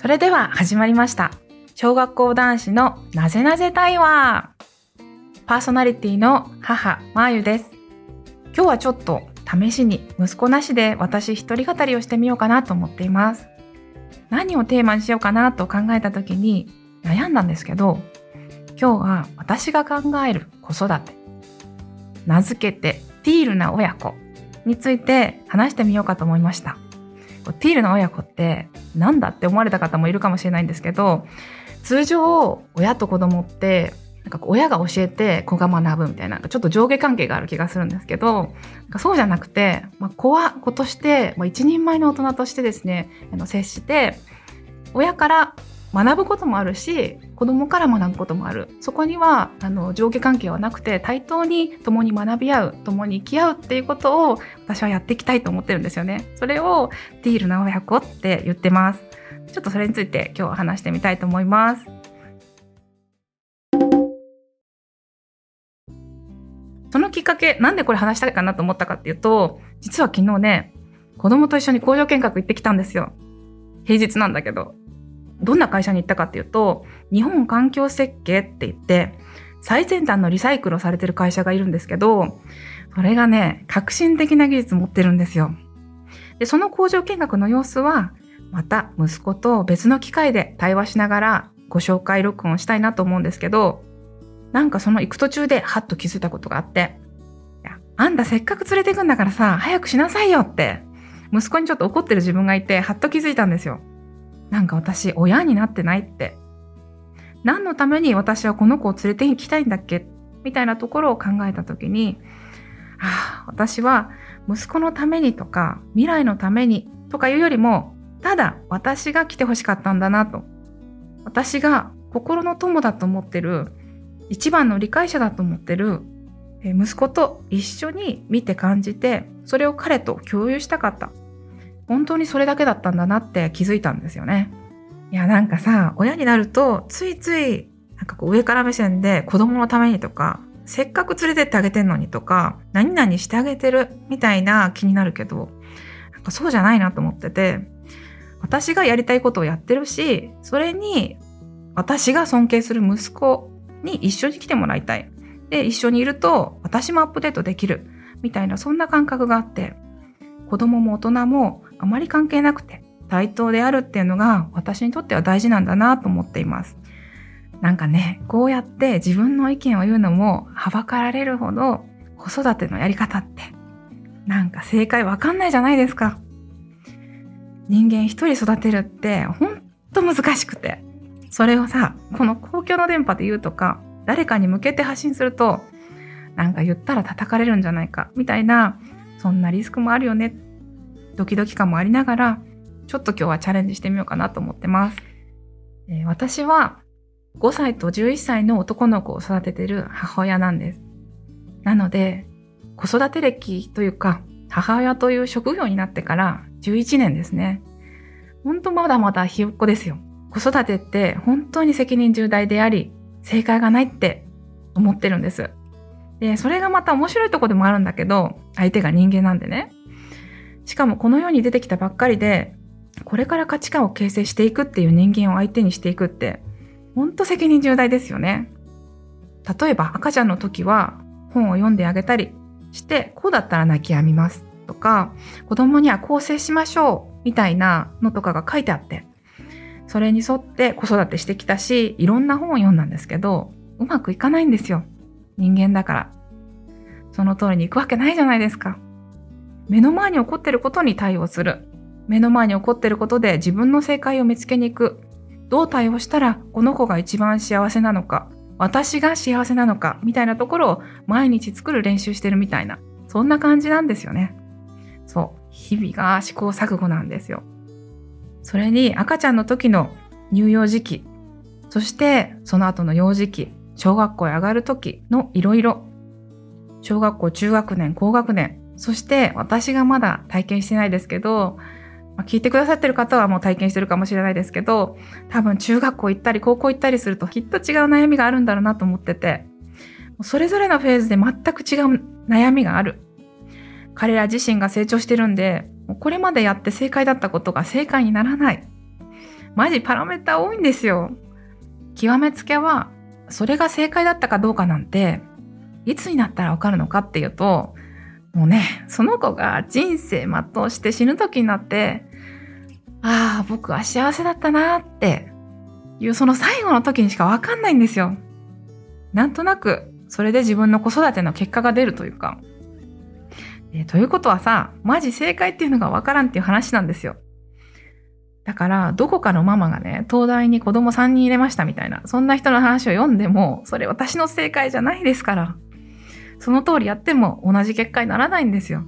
それでは始まりました。小学校男子のなぜなぜ対話。パーソナリティの母、まゆです。今日はちょっと試しに息子なしで私一人語りをしてみようかなと思っています。何をテーマにしようかなと考えた時に悩んだんですけど、今日は私が考える子育て。名付けてティールな親子について話してみようかと思いました。ティールの親子ってなんだって思われた方もいるかもしれないんですけど、通常親と子供ってなんか親が教えて子が学ぶみたいなちょっと上下関係がある気がするんですけどそうじゃなくて、まあ、子は子として、まあ、一人前の大人としてですねあの接して親から学ぶこともあるし子供から学ぶこともあるそこにはあの上下関係はなくて対等に共に学び合う共に生き合うっていうことを私はやっていきたいと思ってるんですよねそれをティールな親子って言ってますちょっとそれについて今日は話してみたいと思いますそのきっかけ、なんでこれ話したいかなと思ったかっていうと、実は昨日ね、子供と一緒に工場見学行ってきたんですよ。平日なんだけど。どんな会社に行ったかっていうと、日本環境設計って言って、最先端のリサイクルをされてる会社がいるんですけど、それがね、革新的な技術持ってるんですよ。で、その工場見学の様子は、また息子と別の機会で対話しながらご紹介録音したいなと思うんですけど、なんかその行く途中でハッと気づいたことがあって、いや、あんたせっかく連れてくんだからさ、早くしなさいよって、息子にちょっと怒ってる自分がいて、ハッと気づいたんですよ。なんか私、親になってないって。何のために私はこの子を連れて行きたいんだっけ？みたいなところを考えたときに、ああ、私は息子のためにとか、未来のためにとかいうよりも、ただ私が来てほしかったんだなと。私が心の友だと思ってる一番の理解者だと思ってる息子と一緒に見て感じてそれを彼と共有したかった本当にそれだけだったんだなって気づいたんですよねいやなんかさ親になるとついついなんかこう上から目線で子供のためにとかせっかく連れてってあげてんのにとか何々してあげてるみたいな気になるけどなんかそうじゃないなと思ってて私がやりたいことをやってるしそれに私が尊敬する息子に一緒に来てもらいたい。で、一緒にいると私もアップデートできる。みたいなそんな感覚があって、子供も大人もあまり関係なくて対等であるっていうのが私にとっては大事なんだなと思っています。なんかね、こうやって自分の意見を言うのもはばかられるほど子育てのやり方ってなんか正解わかんないじゃないですか。人間一人育てるってほんと難しくて。それをさ、この公共の電波で言うとか、誰かに向けて発信すると、なんか言ったら叩かれるんじゃないか、みたいな、そんなリスクもあるよね。ドキドキ感もありながら、ちょっと今日はチャレンジしてみようかなと思ってます。えー、私は5歳と11歳の男の子を育ててる母親なんです。なので、子育て歴というか、母親という職業になってから11年ですね。ほんとまだまだひよっこですよ。子育てって本当に責任重大であり、正解がないって思ってるんです。で、それがまた面白いとこでもあるんだけど、相手が人間なんでね。しかもこの世に出てきたばっかりで、これから価値観を形成していくっていう人間を相手にしていくって、本当責任重大ですよね。例えば赤ちゃんの時は本を読んであげたりして、こうだったら泣き止みますとか、子供にはこう接しましょうみたいなのとかが書いてあって、それに沿って子育てしてきたし、いろんな本を読んだんですけど、うまくいかないんですよ。人間だから。その通りに行くわけないじゃないですか。目の前に起こっていることに対応する。目の前に起こっていることで自分の正解を見つけに行く。どう対応したらこの子が一番幸せなのか、私が幸せなのか、みたいなところを毎日作る練習してるみたいな、そんな感じなんですよね。そう。日々が試行錯誤なんですよ。それに赤ちゃんの時の乳幼児期、そしてその後の幼児期、小学校へ上がる時のいろいろ、小学校中学年、高学年、そして私がまだ体験してないですけど、まあ、聞いてくださってる方はもう体験してるかもしれないですけど、多分中学校行ったり高校行ったりするときっと違う悩みがあるんだろうなと思ってて、それぞれのフェーズで全く違う悩みがある。彼ら自身が成長してるんで、これまでやって正解だったことが正解にならない。マジパラメータ多いんですよ。極めつけは、それが正解だったかどうかなんて、いつになったらわかるのかっていうと、もうね、その子が人生全うして死ぬ時になって、ああ、僕は幸せだったなっていうその最後の時にしかわかんないんですよ。なんとなく、それで自分の子育ての結果が出るというか。えー、ということはさ、マジ正解っていうのがわからんっていう話なんですよ。だから、どこかのママがね、東大に子供3人入れましたみたいな、そんな人の話を読んでも、それ私の正解じゃないですから。その通りやっても同じ結果にならないんですよ。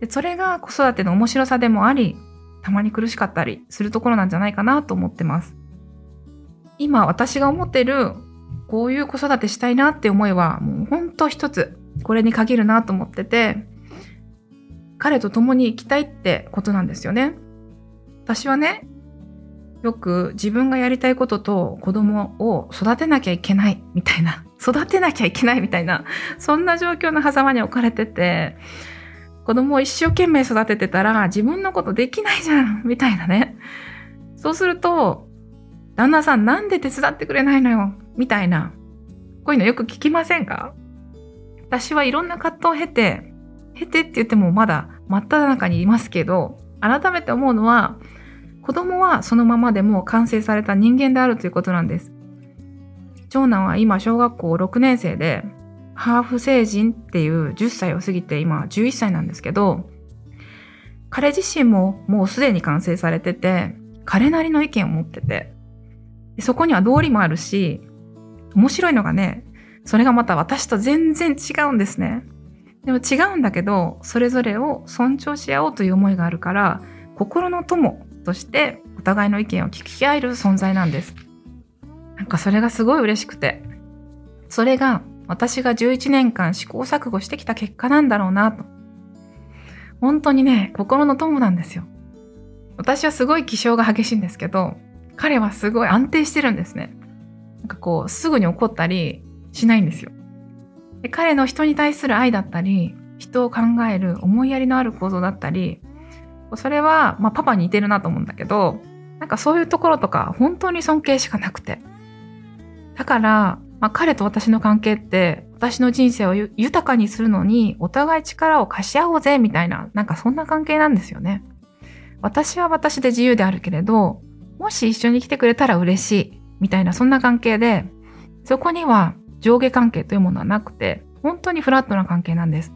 でそれが子育ての面白さでもあり、たまに苦しかったりするところなんじゃないかなと思ってます。今私が思ってるこういう子育てしたいなって思いはもうほんと一つこれに限るなと思ってて彼と共に生きたいってことなんですよね。私はねよく自分がやりたいことと子供を育てなきゃいけないみたいな育てなきゃいけないみたいなそんな状況の狭間に置かれてて子供を一生懸命育ててたら自分のことできないじゃんみたいなねそうすると旦那さんなんで手伝ってくれないのよ？みたいな。こういうのよく聞きませんか？私はいろんな葛藤を経て、経てって言ってもまだ真っ只中にいますけど、改めて思うのは、子供はそのままでも完成された人間であるということなんです。長男は今小学校6年生で、ハーフ成人っていう10歳を過ぎて今11歳なんですけど、彼自身ももうすでに完成されてて、彼なりの意見を持ってて、そこには道理もあるし、面白いのがね、それがまた私と全然違うんですね。でも違うんだけど、それぞれを尊重し合おうという思いがあるから、心の友としてお互いの意見を聞き合える存在なんです。なんかそれがすごい嬉しくて。それが私が11年間試行錯誤してきた結果なんだろうなと。本当にね、心の友なんですよ。私はすごい気性が激しいんですけど、彼はすごい安定してるんですね。なんかこう、すぐに怒ったりしないんですよ。で彼の人に対する愛だったり、人を考える思いやりのある行動だったり、それは、まあ、パパに似てるなと思うんだけど、なんかそういうところとか、本当に尊敬しかなくて。だから、まあ、彼と私の関係って、私の人生を豊かにするのに、お互い力を貸し合おうぜ、みたいな、なんかそんな関係なんですよね。私は私で自由であるけれど、もし一緒に来てくれたら嬉しい、みたいなそんな関係で、そこには上下関係というものはなくて、本当にフラットな関係なんです。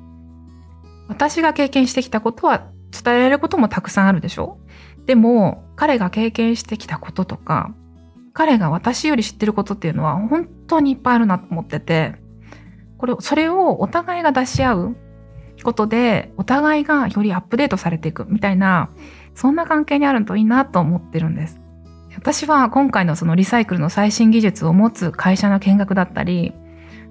私が経験してきたことは伝えられることもたくさんあるでしょ？でも、彼が経験してきたこととか、彼が私より知ってることっていうのは本当にいっぱいあるなと思ってて、これ、それをお互いが出し合うことで、お互いがよりアップデートされていくみたいな、そんな関係にあるといいなと思ってるんです。私は今回のそのリサイクルの最新技術を持つ会社の見学だったり、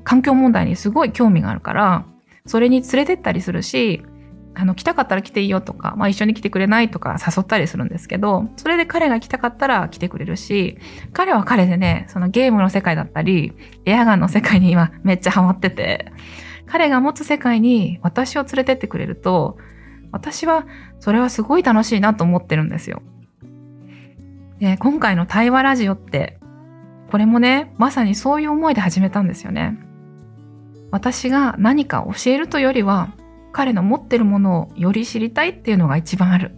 環境問題にすごい興味があるから、それに連れてったりするし、あの、来たかったら来ていいよとか、まあ一緒に来てくれないとか誘ったりするんですけど、それで彼が来たかったら来てくれるし、彼は彼でね、そのゲームの世界だったり、エアガンの世界に今めっちゃハマってて、彼が持つ世界に私を連れてってくれると、私はそれはすごい楽しいなと思ってるんですよ。で、今回の対話ラジオって、これもね、まさにそういう思いで始めたんですよね。私が何か教えるというよりは、彼の持ってるものをより知りたいっていうのが一番ある。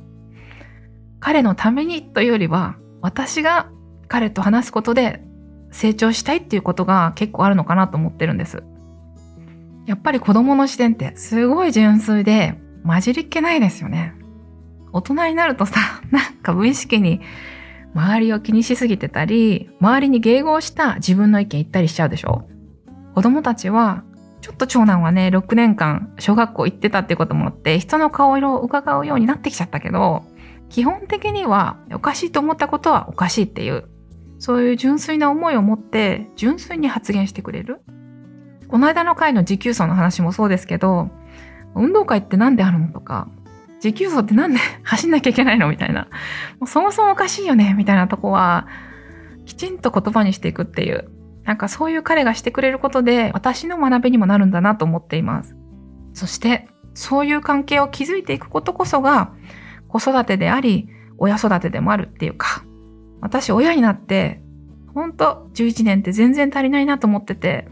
彼のためにというよりは、私が彼と話すことで成長したいっていうことが結構あるのかなと思ってるんです。やっぱり子供の視点ってすごい純粋で混じりっけないですよね。大人になるとさ、なんか無意識に周りを気にしすぎてたり、周りに迎合した自分の意見言ったりしちゃうでしょ子供たちは、ちょっと長男はね、6年間小学校行ってたってこともあって、人の顔色を伺うようになってきちゃったけど、基本的にはおかしいと思ったことはおかしいっていう、そういう純粋な思いを持って純粋に発言してくれる。この間の回の持久走の話もそうですけど、運動会って何であるのとか、持久走ってなんで走んなきゃいけないのみたいな。もうそもそもおかしいよねみたいなとこは、きちんと言葉にしていくっていう。なんかそういう彼がしてくれることで、私の学びにもなるんだなと思っています。そして、そういう関係を築いていくことこそが、子育てであり、親育てでもあるっていうか、私親になって、ほんと11年って全然足りないなと思ってて、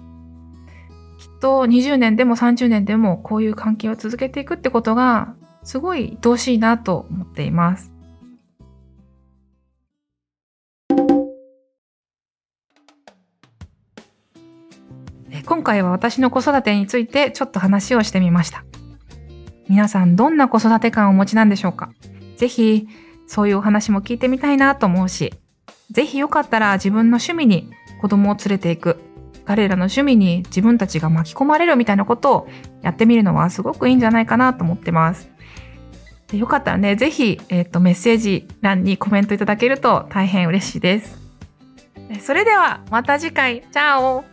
きっと20年でも30年でもこういう関係を続けていくってことが、すごい愛おしいなと思っています。今回は私の子育てについてちょっと話をしてみました。皆さんどんな子育て感をお持ちなんでしょうか？ぜひそういうお話も聞いてみたいなと思うし、ぜひよかったら自分の趣味に子供を連れていく。彼らの趣味に自分たちが巻き込まれるみたいなことをやってみるのはすごくいいんじゃないかなと思ってます。でよかったらね、ぜひ、えっ、と、メッセージ欄にコメントいただけると大変嬉しいです。それではまた次回。チャオ